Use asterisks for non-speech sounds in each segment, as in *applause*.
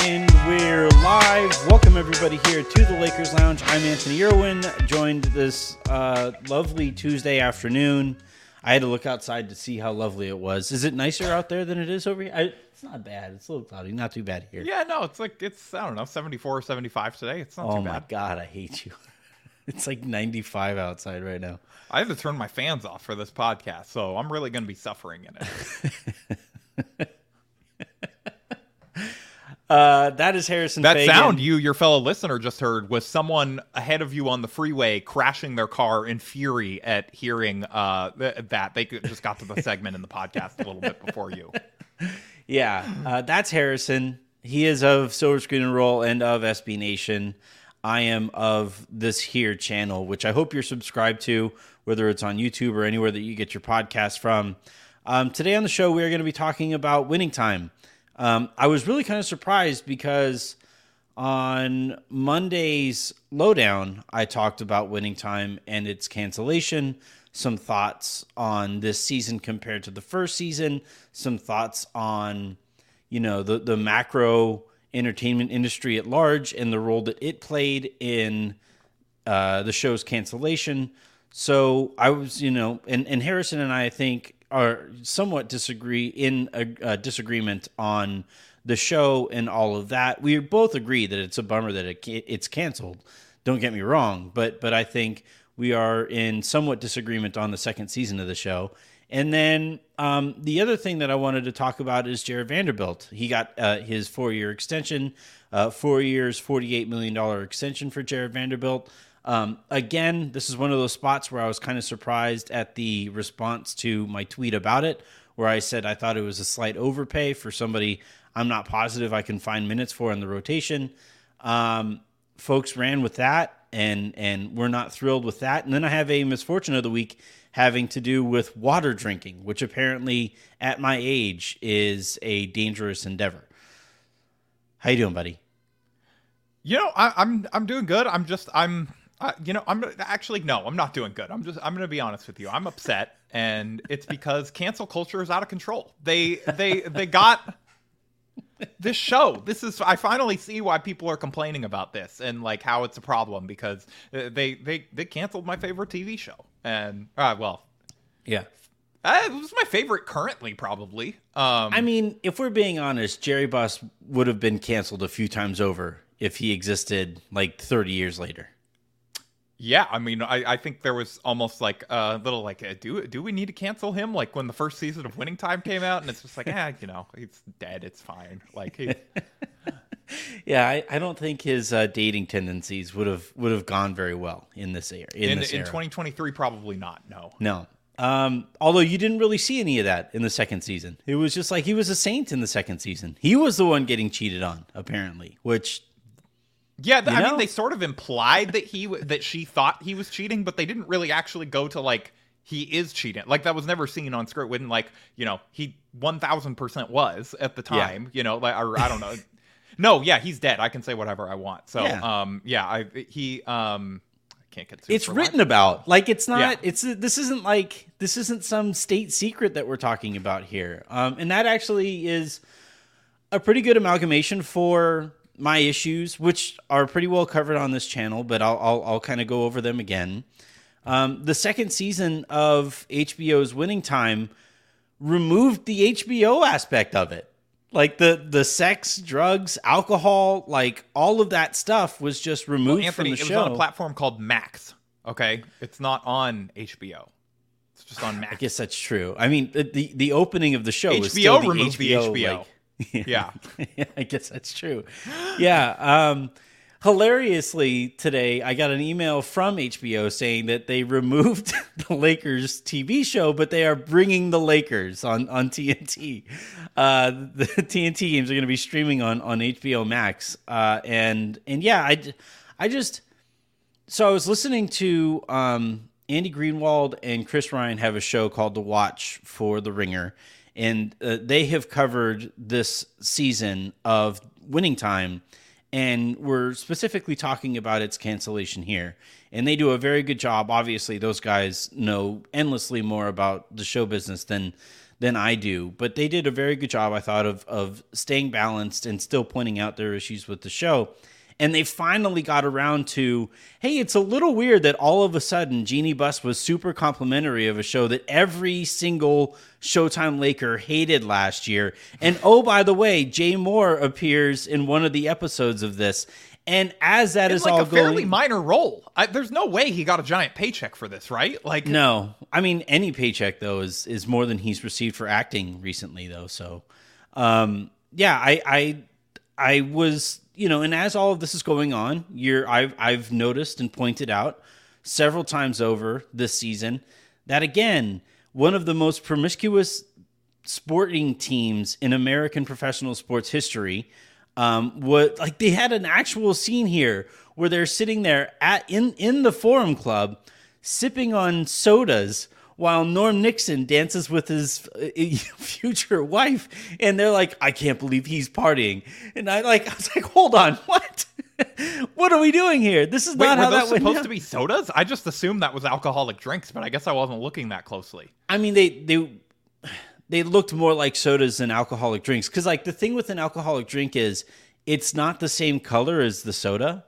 And we're live. Welcome everybody here to the Lakers Lounge. I'm Anthony Irwin, joined this uh, lovely Tuesday afternoon. I had to look outside to see how lovely it was. Is it nicer out there than it is over here? I, it's not bad. It's a little cloudy. Not too bad here. Yeah, no, it's like it's I don't know, 74 or 75 today. It's not oh too bad. Oh, my god, I hate you. *laughs* It's like 95 outside right now. I have to turn my fans off for this podcast, so I'm really going to be suffering in it. *laughs* Uh, that is Harrison. that Faigen. sound you, your fellow listener, just heard was someone ahead of you on the freeway crashing their car in fury at hearing uh, th- that. They just got to the segment in the podcast a little bit before you. *laughs* Yeah, uh, that's Harrison. He is of Silver Screen and Roll and of SB Nation. I am of this here channel, which I hope you're subscribed to, whether it's on YouTube or anywhere that you get your podcast from. Um, today on the show, we are going to be talking about winning time. Um, I was really kind of surprised because on Monday's lowdown, I talked about winning time and its cancellation, some thoughts on this season compared to the first season, some thoughts on, you know, the, the macro entertainment industry at large and the role that it played in uh, the show's cancellation. So I was, you know, and, and Harrison and I, I think, are somewhat disagree in a, a disagreement on the show and all of that. We both agree that it's a bummer that it, it's canceled. Don't get me wrong, but but I think we are in somewhat disagreement on the second season of the show. And then um, the other thing that I wanted to talk about is Jared Vanderbilt. He got uh, his four year extension, uh, four years, $48 million extension for Jared Vanderbilt. Um, again, this is one of those spots where I was kind of surprised at the response to my tweet about it, where I said I thought it was a slight overpay for somebody I'm not positive I can find minutes for in the rotation. Um, folks ran with that, and and we're not thrilled with that. And then I have a misfortune of the week having to do with water drinking, which apparently at my age is a dangerous endeavor. How you doing, buddy? You know, I, I'm I'm doing good. I'm just I'm uh, you know I'm actually no, I'm not doing good. I'm just I'm gonna be honest with you. I'm upset, and it's because cancel culture is out of control. They they they got this show. This is I finally see why people are complaining about this and like how it's a problem because uh, they they they canceled my favorite TV show and uh, well. Yeah. Uh, it was my favorite currently, probably. Um, I mean, if we're being honest, Jerry Buss would have been canceled a few times over if he existed like 30 years later. Yeah, I mean, I, I think there was almost like a little like, uh, do do we need to cancel him? Like when the first season of Winning Time came out, and it's just like, ah, you know, he's dead. It's fine. Like, he, *laughs* Yeah, I, I don't think his uh, dating tendencies would have would have gone very well in this era. In, in this in era. 2023, probably not. No. No. Um, although you didn't really see any of that in the second season. It was just like he was a saint in the second season. He was the one getting cheated on, apparently, which Yeah, th- I know? mean, they sort of implied that he w- that she thought he was cheating, but they didn't really actually go to like he is cheating. Like that was never seen on script. When like you know he 1,000 percent was at the Yeah. time. You know, like or I don't know. *laughs* no, yeah, he's dead. I can say whatever I want. So Yeah. um, yeah, I he um, I can't get. it's written libel. about. Like it's not. Yeah. It's this isn't like this isn't some state secret that we're talking about here. Um, and that actually is a pretty good amalgamation for my issues, which are pretty well covered on this channel. But I'll I'll, I'll kind of go over them again. Um, the second season of HBO's Winning Time removed the HBO aspect of it. Like the the sex, drugs, alcohol, like all of that stuff was just removed Anthony, from the it was on a platform called Max. Okay, it's not on HBO. It's just on Max. I guess that's true. I mean, the the, the opening of the show was HBO still the removed the HBO. HBO. like- *laughs* Yeah. *laughs* I guess that's true. Yeah. Um, hilariously, today I got an email from HBO saying that they removed *laughs* the Lakers TV show, but they are bringing the Lakers on on TNT. Uh, the TNT games are going to be streaming on on HBO Max. Uh, and and yeah, I I just so I was listening to um, Andy Greenwald and Chris Ryan have a show called The Watch for The Ringer, and uh, they have covered this season of Winning Time, and we're specifically talking about its cancellation here. And they do a very good job. Obviously, those guys know endlessly more about the show business than than I do, but they did a very good job, I thought, of of staying balanced and still pointing out their issues with the show and they finally got around to hey it's a little weird that all of a sudden jeanie buss was super complimentary of a show that every single showtime laker hated last year and oh by the way jay mohr appears in one of the episodes of this and as that In is like all a fairly going minor role. I, there's no way he got a giant paycheck for this, right? Like, no i mean any paycheck though is is more than he's received for acting recently though so um yeah i i i was you know, and as all of this is going on, you're I've I've noticed and pointed out several times over this season that again, one of the most promiscuous sporting teams in American professional sports history. Um, what like they had an actual scene here where they're sitting there at in in the Forum Club, sipping on sodas while Norm Nixon dances with his uh, *laughs* future wife, and they're like, "I can't believe he's partying," and I like, *laughs* I was like, "Hold on, what? *laughs* what are we doing here? This is Wait, not how that went." supposed down." to be sodas? I just assumed that was alcoholic drinks, but I guess I wasn't looking that closely. I mean, they they they looked more like sodas than alcoholic drinks because, like, the thing with an alcoholic drink is it's not the same color as the soda.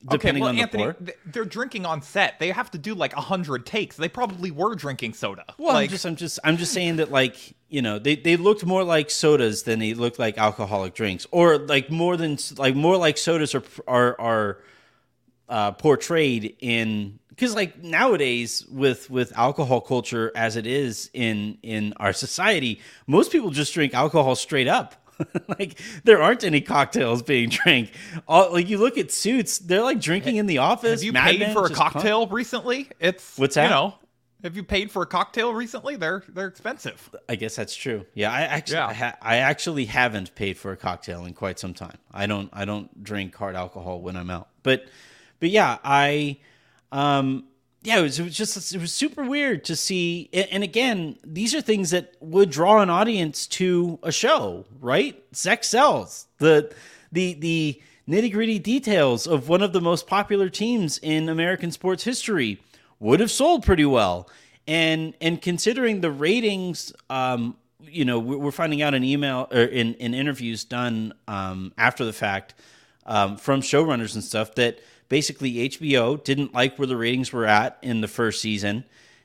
Depending okay, well, on the Anthony, pour. they're drinking on set. They have to do like a hundred takes. They probably were drinking soda. Well, like, I'm just, I'm just, I'm just saying that, like, you know, they, they looked more like sodas than they looked like alcoholic drinks, or like more than, like, more like sodas are are are uh, portrayed in because, like, nowadays with with alcohol culture as it is in in our society, most people just drink alcohol straight up. *laughs* like there aren't any cocktails being drank. All like you look at suits, they're like drinking in the office. have you Mad paid Men for a cocktail recently? It's What's You know, have you paid for a cocktail recently? They're they're expensive. I guess that's true. Yeah, I actually, Yeah. I, ha- I actually haven't paid for a cocktail in quite some time. I don't, I don't drink hard alcohol when I'm out. But, but yeah, I, um, yeah, it was, it was just, it was super weird to see. And again, these are things that would draw an audience to a show, right? Sex sells. The, the, the nitty gritty details of one of the most popular teams in American sports history would have sold pretty well. And and considering the ratings, um, you know, we're finding out in email or in, in interviews done um, after the fact um, from showrunners and stuff that basically HBO didn't like where the ratings were at in the first season,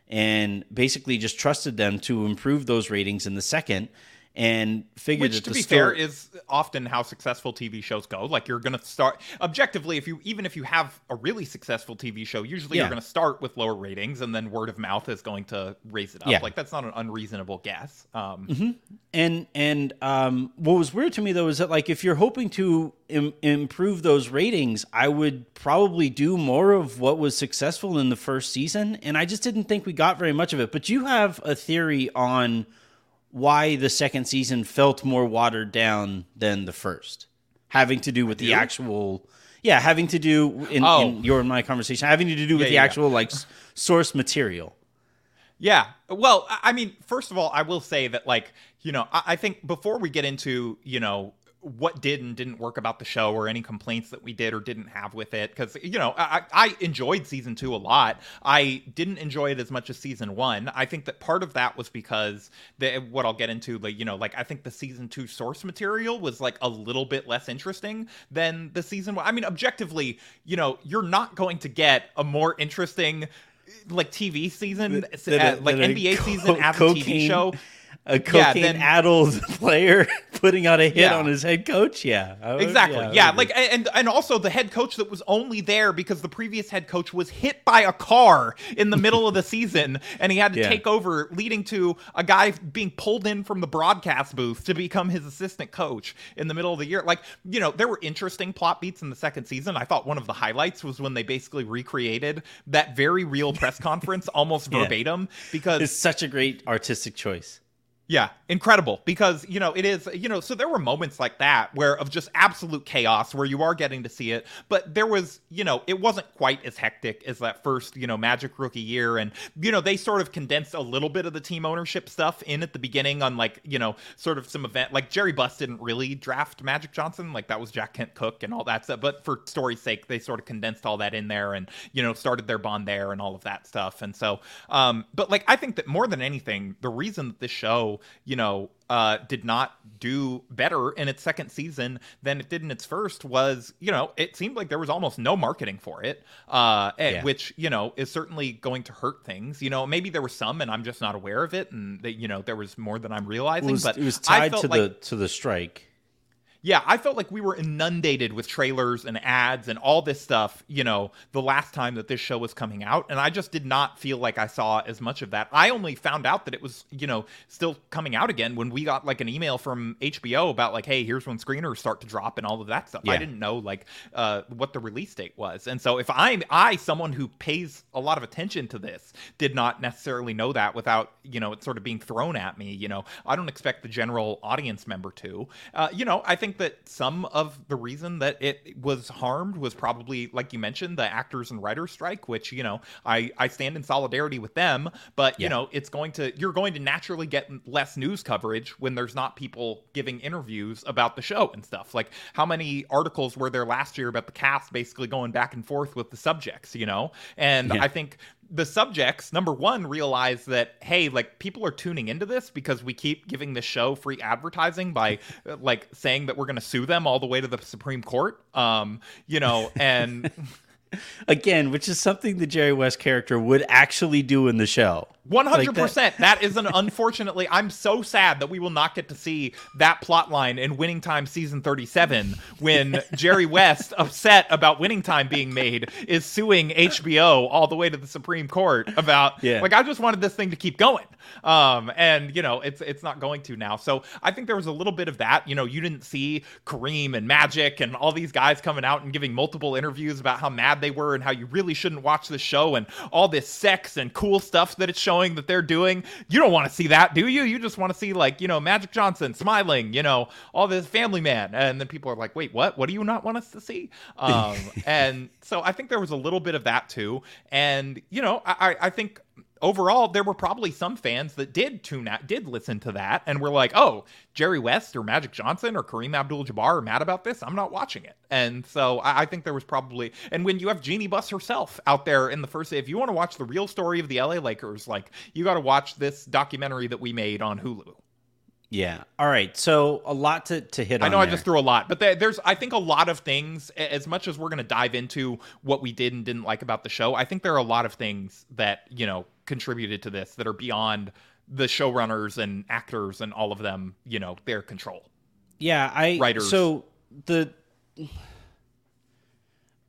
and basically just trusted them to improve those ratings in the second, and figured Which, that to the be fair, is often how successful TV shows go. Like you're going to start objectively, if you even if you have a really successful TV show, usually Yeah. you're going to start with lower ratings, and then word of mouth is going to raise it up. Yeah. Like that's not an unreasonable guess. Um, and and um, what was weird to me though is that like if you're hoping to Im- improve those ratings, I would probably do more of what was successful in the first season, and I just didn't think we got very much of it. But you have a theory on why the second season felt more watered down than the first, having to do with the actual. Yeah, having to do in, Oh. in your and my conversation, having to do with Yeah, the yeah, yeah. actual like s- source material. Yeah. Well, I I mean, first of all, I will say that, like, you know, I, I think before we get into, you know, what did and didn't work about the show or any complaints that we did or didn't have with it, because, you know, I, I enjoyed season two a lot. I didn't enjoy it as much as season one. I think that part of that was because the, what I'll get into, like, you know, like, I think the season two source material was, like, a little bit less interesting than the season one. I mean, objectively, you know, you're not going to get a more interesting like TV season, Than uh, a- like NBA co- season as a TV show. A Yeah, then- cocaine-addled *laughs* player *laughs* putting out a hit Yeah. on his head coach. Yeah, would- Exactly. I Yeah, like and and also the head coach that was only there because the previous head coach was hit by a car in the middle of the season and he had to Yeah. take over leading to a guy being pulled in from the broadcast booth to become his assistant coach in the middle of the year. Like, you know, there were interesting plot beats in the second season. I thought one of the highlights was when they basically recreated that very real press conference almost *laughs* Yeah. verbatim because it's such a great artistic choice. Yeah, incredible because you know it is you know so there were moments like that where of just absolute chaos where you are getting to see it but there was you know it wasn't quite as hectic as that first you know Magic rookie year and you know they sort of condensed a little bit of the team ownership stuff in at the beginning on like you know sort of some event like Jerry Buss didn't really draft Magic Johnson like that was Jack Kent Cooke and all that stuff but for story's sake they sort of condensed all that in there and you know started their bond there and all of that stuff and so um but like I think that more than anything the reason that this show you know, uh, did not do better in its second season than it did in its first was, you know, it seemed like there was almost no marketing for it, uh, yeah. which, you know, is certainly going to hurt things. You know, maybe there was some and I'm just not aware of it. And, that, you know, there was more than I'm realizing. It was, but it was tied to like, the to the strike yeah, I felt like we were inundated with trailers and ads and all this stuff, you know, the last time that this show was coming out. And I just did not feel like I saw as much of that. I only found out that it was, you know, still coming out again when we got like an email from HBO about like, hey, here's when screeners start to drop and all of that stuff. Yeah. I didn't know like uh, what the release date was. And so if I'm, I, someone who pays a lot of attention to this, did not necessarily know that without, you know, it sort of being thrown at me, you know, I don't expect the general audience member to. Uh, you know, I think think that some of the reason that it was harmed was probably, like you mentioned, the actors and writers strike, which you know I I stand in solidarity with them. But you yeah. know, it's going to you're going to naturally get less news coverage when there's not people giving interviews about the show and stuff. Like how many articles were there last year about the cast basically going back and forth with the subjects, you know? And yeah. I think the subjects number one realize that hey like people are tuning into this because we keep giving the show free advertising by *laughs* like saying that we're going to sue them all the way to the supreme court um you know and *laughs* again which is something the jerry west character would actually do in the show one hundred percent. That is an *laughs* unfortunately. I'm so sad that we will not get to see that plot line in Winning Time season thirty-seven when *laughs* Jerry West, upset about Winning Time being made, is suing HBO all the way to the Supreme Court about. Yeah. Like I just wanted this thing to keep going, um, and you know it's it's not going to now. So I think there was a little bit of that. You know, you didn't see Kareem and Magic and all these guys coming out and giving multiple interviews about how mad they were and how you really shouldn't watch the show and all this sex and cool stuff that it's showing showing that they're doing. You don't want to see that, do you? You just want to see like, you know, Magic Johnson smiling, you know, all this family man. And then people are like, wait, what? What do you not want us to see? Um, *laughs* and so I think there was a little bit of that too. And, you know, I, I think overall, there were probably some fans that did tune out, did listen to that, and were like, "Oh, Jerry West or Magic Johnson or Kareem Abdul-Jabbar are mad about this. I'm not watching it." And so I, I think there was probably, and when you have Jeanie Buss herself out there in the first, if you want to watch the real story of the LA Lakers, like you got to watch this documentary that we made on Hulu. Yeah. All right. So a lot to, to hit I know I just threw a lot, but there's, I think, a lot of things, as much as we're going to dive into what we did and didn't like about the show, I think there are a lot of things that, you know, contributed to this that are beyond the showrunners and actors and all of them, you know, their control. Yeah. I, writers. So the,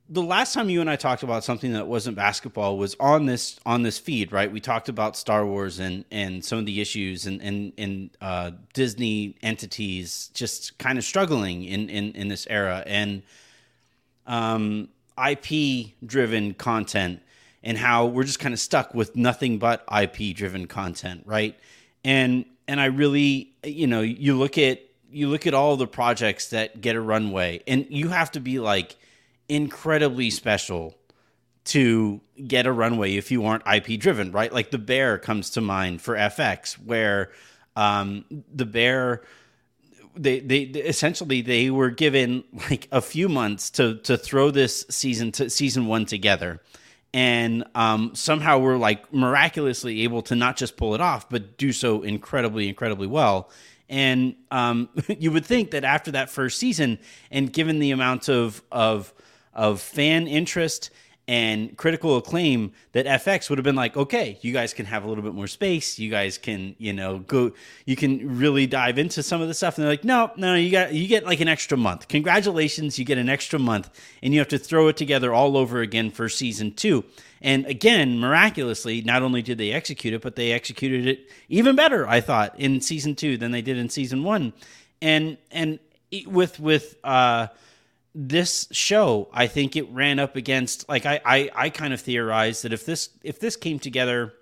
the last time you and I talked about something that wasn't basketball was on this on this feed, right? We talked about Star Wars and and some of the issues and and, and uh, Disney entities just kind of struggling in in in this era and um, IP driven content and how we're just kind of stuck with nothing but IP driven content, right? And and I really, you know, you look at you look at all the projects that get a runway, and you have to be like incredibly special to get a runway if you aren't IP driven, right? Like the Bear comes to mind for FX, where um, the Bear. They, they essentially they were given like a few months to to throw this season to season one together and um, somehow we're like miraculously able to not just pull it off but do so incredibly incredibly well and um, *laughs* you would think that after that first season and given the amount of of of fan interest and critical acclaim that FX would have been like, okay, you guys can have a little bit more space. You guys can, you know, go. You can really dive into some of the stuff. And they're like, no, no, you got you get like an extra month. Congratulations, you get an extra month, and you have to throw it together all over again for season two. And again, miraculously, not only did they execute it, but they executed it even better. I thought in season two than they did in season one, and and with with. uh this show, I think it ran up against like I, I I kind of theorized that if this if this came together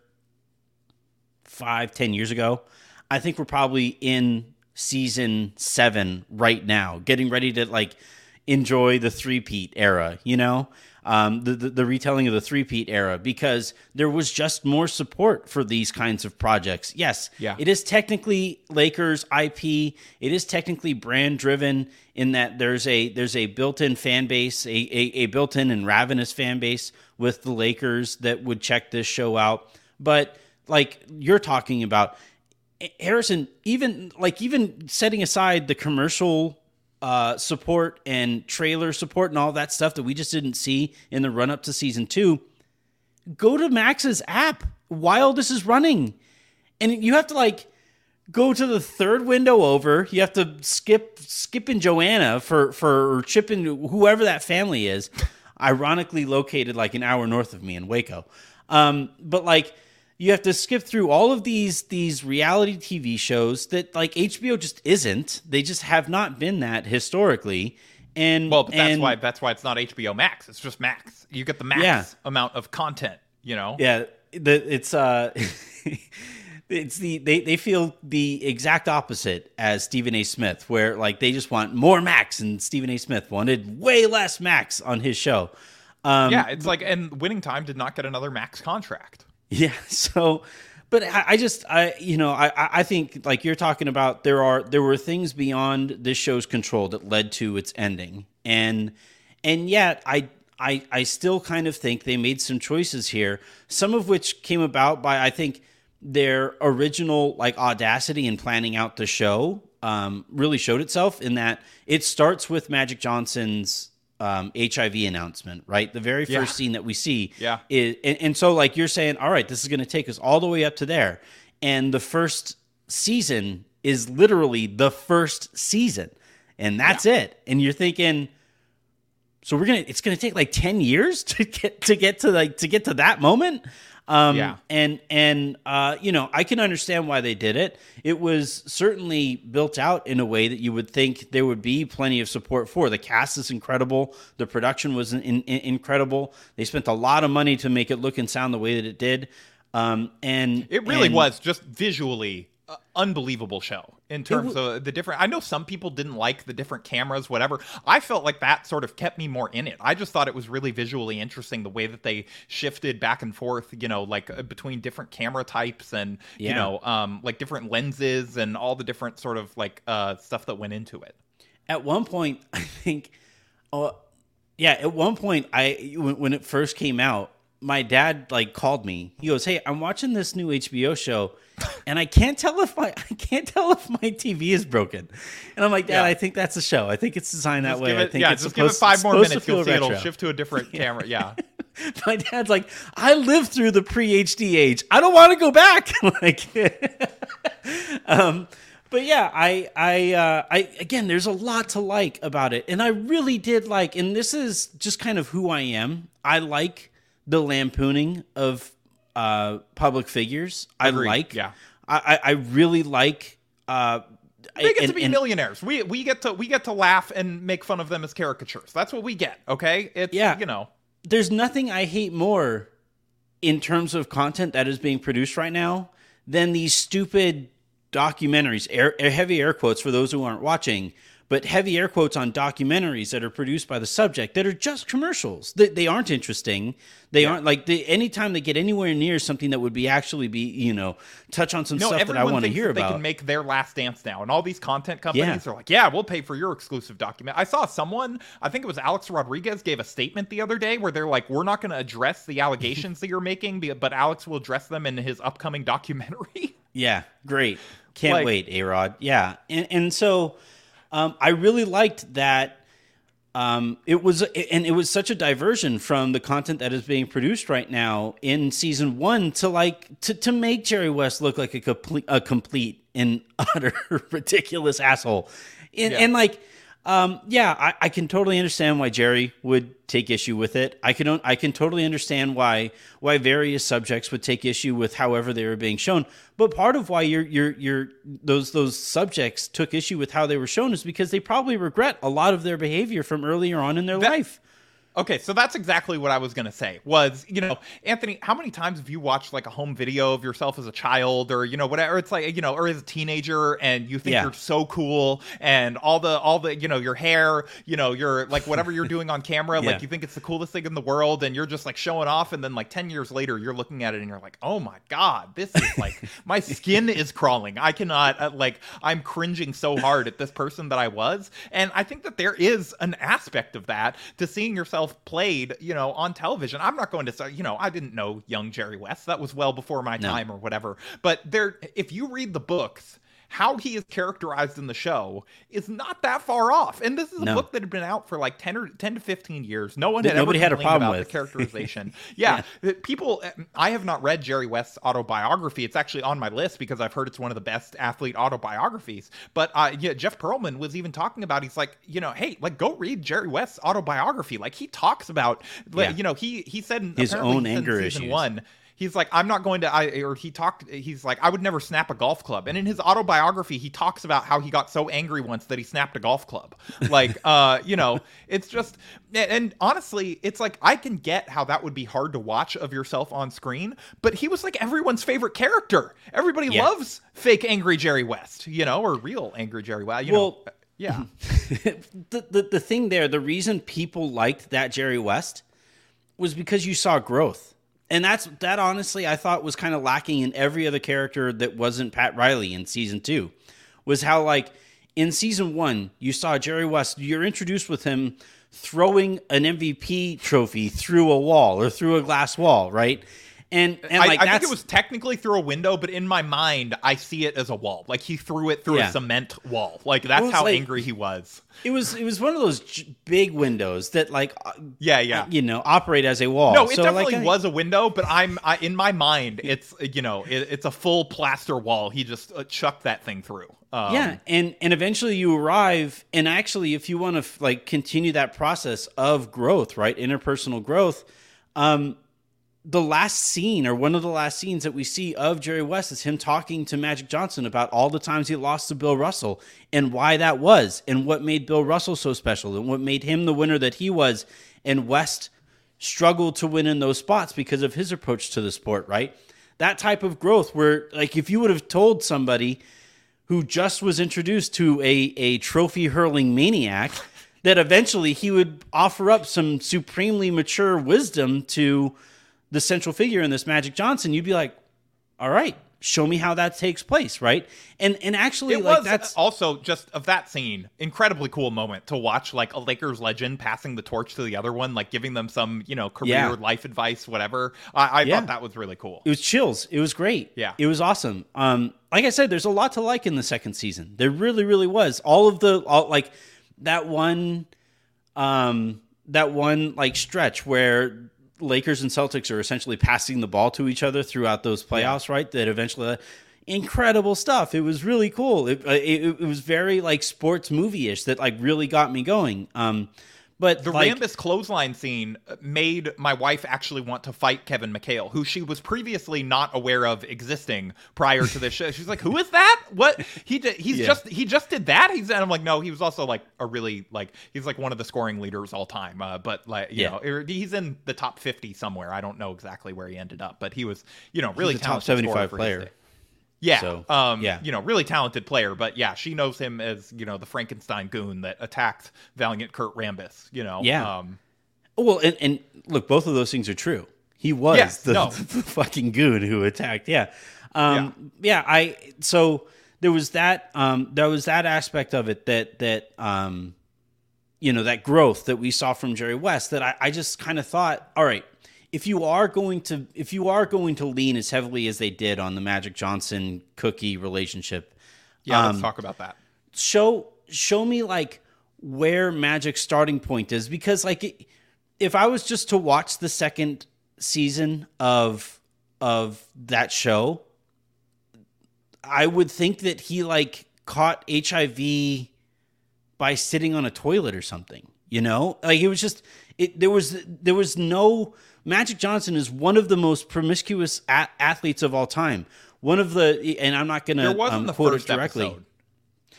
five ten years ago, I think we're probably in season seven right now, getting ready to like enjoy the three-peat era, you know? Um, the, the, the retelling of the three-peat era because there was just more support for these kinds of projects. Yes, Yeah. it is technically Lakers IP. It is technically brand driven in that there's a there's a built-in fan base, a, a, a built-in and ravenous fan base with the Lakers that would check this show out. But like you're talking about, Harrison, even like even setting aside the commercial uh, support and trailer support and all that stuff that we just didn't see in the run up to season two, go to Max's app while this is running, and you have to like go to the third window over. You have to skip skip in Joanna for for or chip in whoever that family is, *laughs* ironically located like an hour north of me in Waco. Um, but like you have to skip through all of these these reality TV shows that like HBO just isn't. They just have not been that historically. And Well, but that's and- why that's why it's not HBO Max. It's just Max. You get the max Yeah. amount of content. You know. Yeah, the it's uh *laughs* it's the they they feel the exact opposite as Stephen A. Smith, where like they just want more Max, and Stephen A. Smith wanted way less Max on his show. Um, yeah, it's like and Winning Time did not get another Max contract. *laughs* Yeah. So, but I, I just, I, you know, I, I think like you're talking about, there are, there were things beyond this show's control that led to its ending. And, and yet I, I, I still kind of think they made some choices here, some of which came about by, I think, their original like audacity in planning out the show um, really showed itself in that it starts with Magic Johnson's um, HIV announcement, right? The very first Yeah. scene that we see Yeah. is, and, and so like you're saying, all right, this is going to take us all the way up to there, and the first season is literally the first season, and that's it. And you're thinking, so we're gonna, it's gonna take like ten years to get to get to like to get to that moment. Um, Yeah. and and uh, you know, I can understand why they did it. It was certainly built out in a way that you would think there would be plenty of support for. The cast is incredible. The production was in, in, incredible. They spent a lot of money to make it look and sound the way that it did. Um, and It really and- was just visually unbelievable show in terms of the different. I know some people didn't like the different cameras, whatever. I felt like that sort of kept me more in it. I just thought it was really visually interesting the way that they shifted back and forth, you know, like uh, between different camera types and you know, um, like different lenses and all the different sort of like uh stuff that went into it. at one point *laughs* i think oh yeah at one point i when, when it first came out my dad like called me he goes hey i'm watching this new hbo show and i can't tell if my *laughs* i can't tell if my tv is broken and i'm like dad Yeah. i think that's a show i think it's designed that Just way give i think yeah, it's just give it supposed- five more minutes. You'll feel see it'll retro." shift to a different *laughs* camera. Yeah. *laughs* my dad's like, I lived through the pre HD age. I don't want to go back. like, um, but yeah, I, I, uh, I, again, there's a lot to like about it, and I really did like, and this is just kind of who I am. I like the lampooning of uh, public figures. I Agreed, like, yeah. I, I really like. Uh, They get and- to be and- millionaires. We we get to we get to laugh and make fun of them as caricatures. That's what we get. Okay. It's Yeah. you know. there's nothing I hate more in terms of content that is being produced right now than these stupid documentaries, air, air- heavy air quotes for those who aren't watching, but heavy air quotes on documentaries that are produced by the subject that are just commercials. They, they aren't interesting. They aren't like they, anytime they get anywhere near something that would be actually be you know touch on some No, stuff that I want to hear that they can make their last dance now, and all these content companies Yeah. are like, "Yeah, we'll pay for your exclusive document." I saw someone, I think it was Alex Rodriguez, gave a statement the other day where they're like, "We're not going to address the allegations that you're making, but Alex will address them in his upcoming *laughs* documentary." Yeah, great. Can't Like- wait, A Rod. Yeah. And and so um, I really liked that um, it was and it was such a diversion from the content that is being produced right now in season one to like to, to make Jerry West look like a complete a complete and *laughs* utter ridiculous asshole. And, Yeah. and like um, yeah, I, I can totally understand why Jerry would take issue with it. I can I can totally understand why why various subjects would take issue with however they were being shown. But part of why you're you're you're those those subjects took issue with how they were shown is because they probably regret a lot of their behavior from earlier on in their That- life. Okay, so that's exactly what I was gonna say. Was you know, Anthony, how many times have you watched like a home video of yourself as a child, or you know, whatever? It's like you know, or as a teenager, and you think Yeah. you're so cool, and all the all the you know, your hair, you know, your like whatever you're doing on camera, Yeah. like you think it's the coolest thing in the world, and you're just like showing off, and then like ten years later, you're looking at it and you're like, oh my god, this is like *laughs* my skin is crawling. I cannot uh, like I'm cringing so hard at this person that I was, and I think that there is an aspect of that to seeing yourself played, you know, on television. I'm not going to say, you know, I didn't know young Jerry West. That was well before my No. time or whatever. But there, if you read the books. How he is characterized in the show is not that far off, and this is a No. book that had been out for like ten or ten to fifteen years. No one had ever nobody had a problem about with. the *laughs* characterization. yeah, uh, people. I have not read Jerry West's autobiography. It's actually on my list because I've heard it's one of the best athlete autobiographies. But uh, yeah, Jeff Pearlman was even talking about. He's like, you know, hey, like go read Jerry West's autobiography. Like he talks about, like, Yeah. you know, he he said in, His own said in anger season issues. one. He's like, I'm not going to. I or he talked. He's like, I would never snap a golf club. And in his autobiography, he talks about how he got so angry once that he snapped a golf club. Like, *laughs* uh, you know, it's just. And, honestly, it's like I can get how that would be hard to watch of yourself on screen. But he was like everyone's favorite character. Everybody Yeah. loves fake angry Jerry West, you know, or real angry Jerry West. You know, Well- yeah, *laughs* the, the the thing there, the reason people liked that Jerry West was because you saw growth. And that's that honestly I thought was kind of lacking in every other character that wasn't Pat Riley in season 2. Was how like in season 1 you saw Jerry West you're introduced with him throwing an MVP trophy through a wall or through a glass wall, right? And and I, like I think that's it was technically through a window, but in my mind, I see it as a wall. Like he threw it through Yeah. a cement wall. Like that's how like- angry he was. it was it was one of those j- big windows that like uh, Yeah, yeah. you know operate as a wall. No, it So, definitely I- was a window, but I'm I, in my mind, it's you know, it, it's a full plaster wall. He just uh, chucked that thing through. Um, yeah and and eventually you arrive and actually if you want to like continue that process of growth right interpersonal growth um the last scene or one of the last scenes that we see of Jerry West is him talking to Magic Johnson about all the times he lost to Bill Russell and why that was and what made Bill Russell so special and what made him the winner that he was. And West struggled to win in those spots because of his approach to the sport right? That type of growth where like if you would have told somebody who just was introduced to a, a trophy hurling maniac that eventually he would offer up some supremely mature wisdom to the central figure in this Magic Johnson, you'd be like, all right, show me how that takes place, right? And and actually It like was that's also just of that scene, incredibly cool moment to watch like a Lakers legend passing the torch to the other one, like giving them some, you know, career Yeah. life advice, whatever. I, I Yeah. thought that was really cool. it was chills. It was great. Yeah. It was awesome. Um, like I said, there's a lot to like in the second season. There really, really was. All of the all like that one um that one like stretch where Lakers and Celtics are essentially passing the ball to each other throughout those playoffs, right? That eventually incredible stuff. It was really cool. It, uh, it, it was very like sports movie-ish that like really got me going. Um but The like, Rambis clothesline scene made my wife actually want to fight Kevin McHale, who she was previously not aware of existing prior to this show. She's like, "Who is that? What he did? He's Yeah. just he just did that." He's and I'm like, "No, he was also like a really like he's like one of the scoring leaders all time." Uh, but like you Yeah. know, er, he's in the top 50 somewhere. I don't know exactly where he ended up, but he was you know really top talented scorer 75 for his player. Yeah. So, um, yeah. You know, really talented player, but yeah, she knows him as you know the Frankenstein goon that attacked valiant Kurt Rambis. You know. Yeah. Um, Well, and, and look, both of those things are true. He was Yeah, the, no. *laughs* the fucking goon who attacked. Yeah. Um, yeah. I so there was that um, there was that aspect of it that that um, you know that growth that we saw from Jerry West that I, I just kind of thought, all right, if you are going to if you are going to lean as heavily as they did on the Magic Johnson Cookie relationship, yeah. Um, let's talk about that. show show me like where magic's starting point is because like if i was just to watch the second season of of that show i would think that he like caught hiv by sitting on a toilet or something you know like it was just it there was there was no magic johnson is one of the most promiscuous a- athletes of all time one of the and i'm not gonna um, quote it directly episode.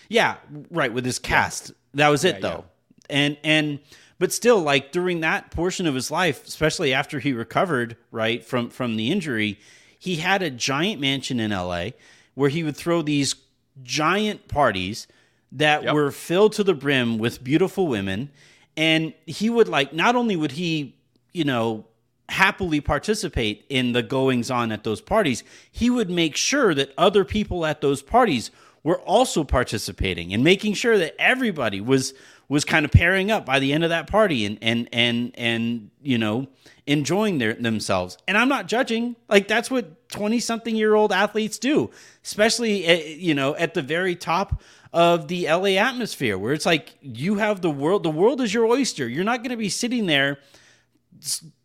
yeah, right. With his cast, that was it Yeah, though. And and but still like during that portion of his life especially after he recovered right from from the injury he had a giant mansion in LA where he would throw these giant parties that Yep. were filled to the brim with beautiful women and he would like not only would he you know happily participate in the goings on at those parties he would make sure that other people at those parties were also participating and making sure that everybody was was kind of pairing up by the end of that party and and and and you know enjoying their themselves. And i'm not judging. Like that's what 20 something year old athletes do especially eh, you know at the very top of the LA atmosphere where it's like you have the world the world is your oyster. You're not going to be sitting there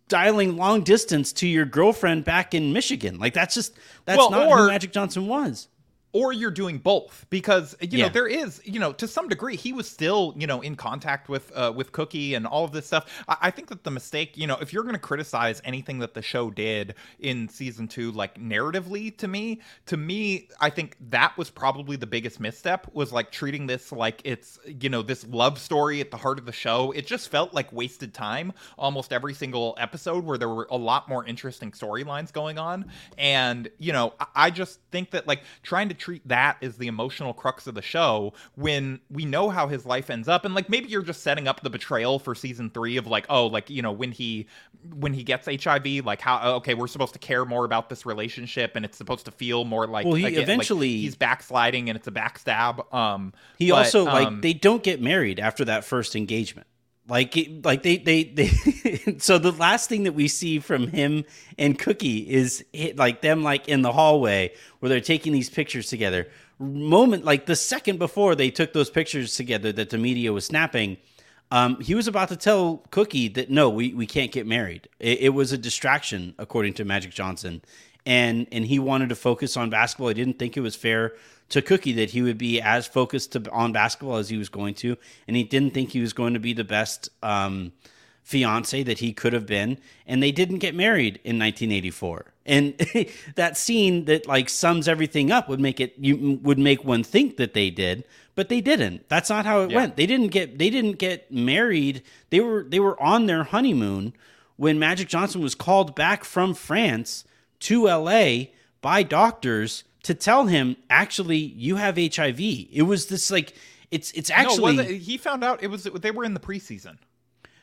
dialing long distance to your girlfriend back in Michigan. Like that's just that's Well, not or- who Magic Johnson was or you're doing both because you Yeah. know there is you know to some degree he was still you know in contact with uh, with Cookie and all of this stuff. I, I think that the mistake you know if you're going to criticize anything that the show did in season two like narratively to me to me I think that was probably the biggest misstep was like treating this like it's you know this love story at the heart of the show. It just felt like wasted time almost every single episode where there were a lot more interesting storylines going on and you know I, I just think that like trying to treat that as the emotional crux of the show when we know how his life ends up and like maybe you're just setting up the betrayal for season three of like oh like you know when he when he gets hiv like how oh, okay we're supposed to care more about this relationship and it's supposed to feel more like Well, he again, like, eventually- he's backsliding and it's a backstab um He but, also like um, they don't get married after that first engagement. Like it- like they they they *laughs* so the last thing that we see from him and Cookie is like them like in the hallway where they're taking these pictures together. Moment like the second before they took those pictures together that the media was snapping, um, he was about to tell Cookie that no, we, we can't get married. It, it was a distraction, according to Magic Johnson, and and he wanted to focus on basketball. He didn't think it was fair to Cookie that he would be as focused to, on basketball as he was going to, and he didn't think he was going to be the best um, fiance that he could have been. And they didn't get married in 1984. And *laughs* that scene that like sums everything up would make it you would make one think that they did, but they didn't. That's not how it Yeah. went. They didn't get they didn't get married. They were they were on their honeymoon when Magic Johnson was called back from France to LA by doctors to tell him actually you have HIV. It was this like it's it's actually no, it, he found out it was they were in the preseason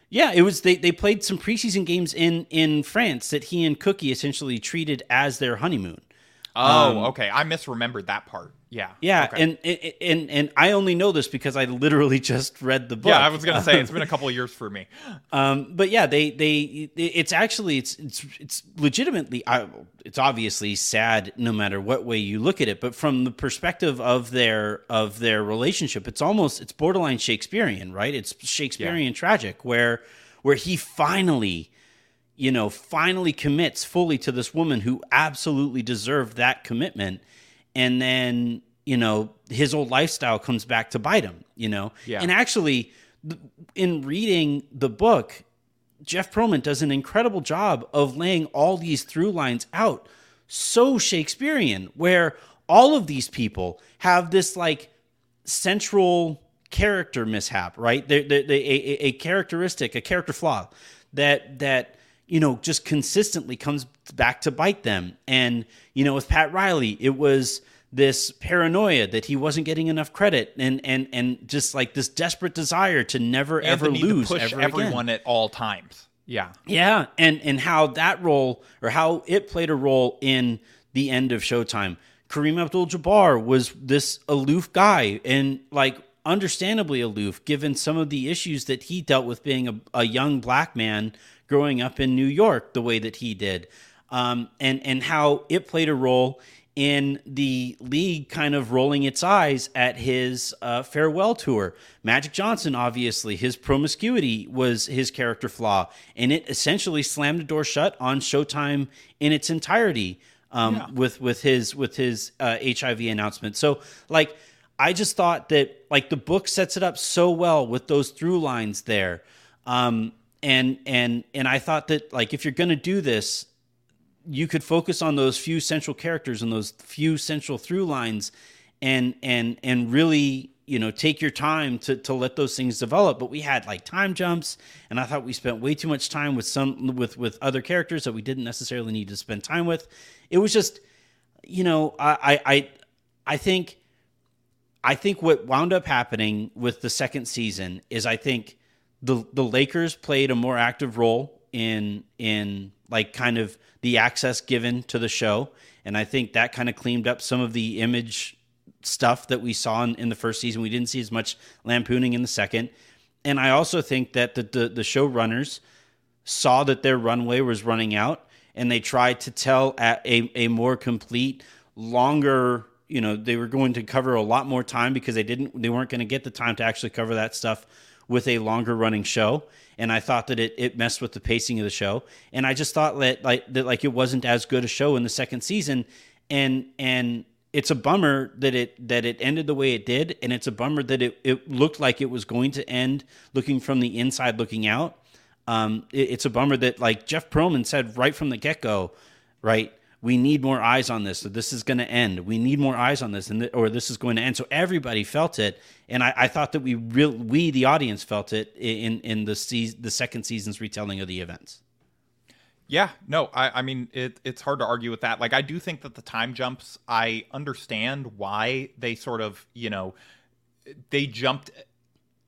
yeah, it was they they played some preseason games in in France that he and Cookie essentially treated as their honeymoon. oh um, okay i misremembered that part yeah Yeah, okay. and, and and and I only know this because I literally *laughs* just read the book. yeah i was gonna say it's been a *laughs* couple of years for me Um, but yeah, they they it's actually it's it's it's legitimately I- it's obviously sad no matter what way you look at it. But from the perspective of their of their relationship, it's almost it's borderline Shakespearean, right? It's Shakespearean tragic where where he finally you know finally commits fully to this woman who absolutely deserved that commitment and then you know his old lifestyle comes back to bite him you know Yeah. and actually in reading the book jeff Pearlman does an incredible job of laying all these through lines out so shakespearean where all of these people have this like central character mishap, right? They they they a, a- a characteristic, a character flaw that that you know just consistently comes back to bite them. And you know, with Pat Riley, it was this paranoia that he wasn't getting enough credit, and and and just like this desperate desire to never and ever the need lose to push ever everyone again. at all times yeah Yeah, and and how that role or how it played a role in the end of Showtime. Kareem Abdul-Jabbar was this aloof guy and like understandably aloof given some of the issues that he dealt with being a, a young black man growing up in New York the way that he did. Um, and and how it played a role in the league kind of rolling its eyes at his uh, farewell tour. Magic Johnson, obviously, his promiscuity was his character flaw, and it essentially slammed the door shut on Showtime in its entirety um, with with his with his uh, HIV announcement. So, like, I just thought that like the book sets it up so well with those through lines there. Um, and and and I thought that like if you're to do this, you could focus on those few central characters and those few central through lines and and and really you know take your time to to let those things develop. But we had like time jumps and i thought we spent way too much time with some with with other characters that we didn't necessarily need to spend time with. It was just you know i i i think i think what wound up happening with the second season is i think the the lakers played a more active role in in like kind of the access given to the show and i think that kind of cleaned up some of the image stuff that we saw in, in the first season. We didn't see as much lampooning in the second. And I also think that the, the, the showrunners saw that their runway was running out and they tried to tell a, a more complete, longer, you know, they were going to cover a lot more time because they didn't, they weren't going to get the time to actually cover that stuff with a longer running show. And I thought that it, it messed with the pacing of the show. And I just thought that like, that like it wasn't as good a show in the second season. And, and, it's a bummer that it that it ended the way it did, and it's a bummer that it, it looked like it was going to end looking from the inside looking out. Um, it, it's a bummer that like Jeff Pearlman said right from the get go, right? We need more eyes on this. So this is going to end. We need more eyes on this, and th- or this is going to end. So everybody felt it, and I, I thought that we real we the audience felt it in in the se- the second season's retelling of the events. Yeah, no, I, I mean it, it's hard to argue with that. Like I do think that the time jumps, I understand why they sort of, you know, they jumped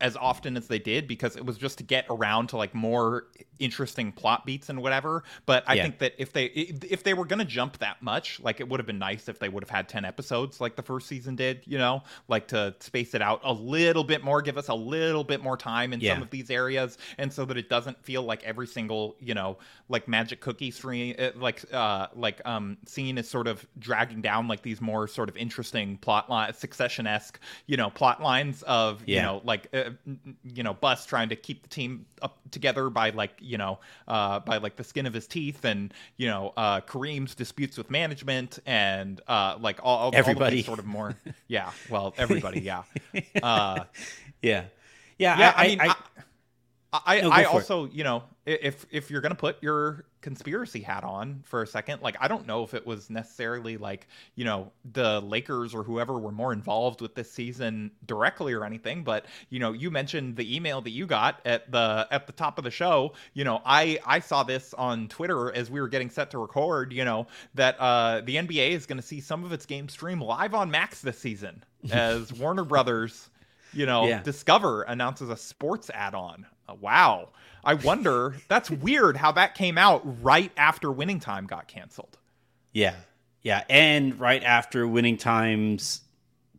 as often as they did because it was just to get around to like more interesting plot beats and whatever but i yeah. think that if they if they were going to jump that much like it would have been nice if they would have had 10 episodes like the first season did you know like to space it out a little bit more give us a little bit more time in yeah. some of these areas and so that it doesn't feel like every single you know like magic cookie screen uh, like uh like um scene is sort of dragging down like these more sort of interesting plot line succession-esque you know plot lines of yeah. you know like uh, you know, Buss trying to keep the team up together by like, you know, uh, by like the skin of his teeth, and you know, uh, Kareem's disputes with management, and uh, like all, all everybody all sort of more, yeah. Well, everybody, yeah, *laughs* uh, yeah, yeah. yeah I, I, I mean, I, I, no, I also, it. you know, if if you're gonna put your conspiracy hat on for a second, like I don't know if it was necessarily like you know the Lakers or whoever were more involved with this season directly or anything, but you know, you mentioned the email that you got at the at the top of the show. You know, I I saw this on Twitter as we were getting set to record. You know that uh, the NBA is going to see some of its game stream live on Max this season *laughs* as Warner Brothers you know, yeah. Discover announces a sports add-on. Uh, wow. I wonder. that's weird how that came out right after Winning Time got canceled. Yeah, yeah, and right after Winning Time's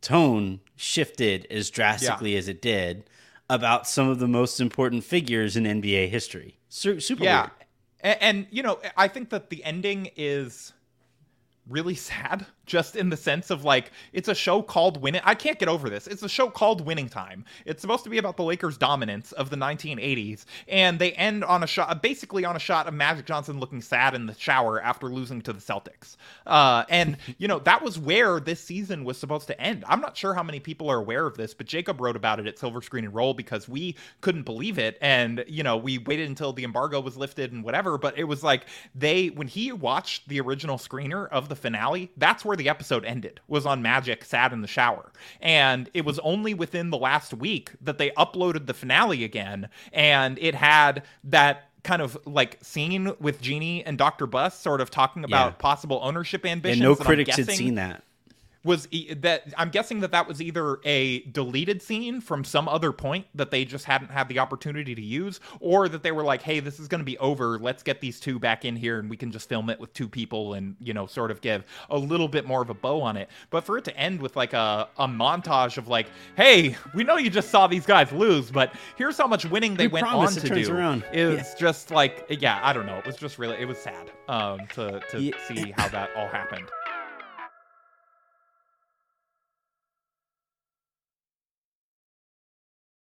tone shifted as drastically yeah. as it did about some of the most important figures in NBA history. Super yeah. And, and you know, I think that the ending is really *laughs* sad just in the sense of like it's a show called winning i can't get over this. It's a show called winning time. It's supposed to be about the lakers dominance of the 1980s and they end on a shot basically on a shot of magic johnson looking sad in the shower after losing to the celtics. Uh, and you know that was where this season was supposed to end. I'm not sure how many people are aware of this but jacob wrote about it at silver screen and roll because we couldn't believe it and you know we waited until the embargo was lifted and whatever but it was like they when he watched the original screener of the finale that's where the episode ended was on Magic Sad in the Shower. And it was only within the last week that they uploaded the finale again. And it had that kind of like scene with Jeanie and Dr. Buss sort of talking about yeah. possible ownership ambitions. And no critics guessing, had seen that was e- that I'm guessing that that was either a deleted scene from some other point that they just hadn't had the opportunity to use, or that they were like, "Hey, this is going to be over. Let's get these two back in here, and we can just film it with two people, and you know, sort of give a little bit more of a bow on it." But for it to end with like a a montage of like, "Hey, we know you just saw these guys lose, but here's how much winning they we went on to do." Around. Is yeah. just like, yeah, I don't know. It was just really, it was sad um, to to yeah. see how that all happened.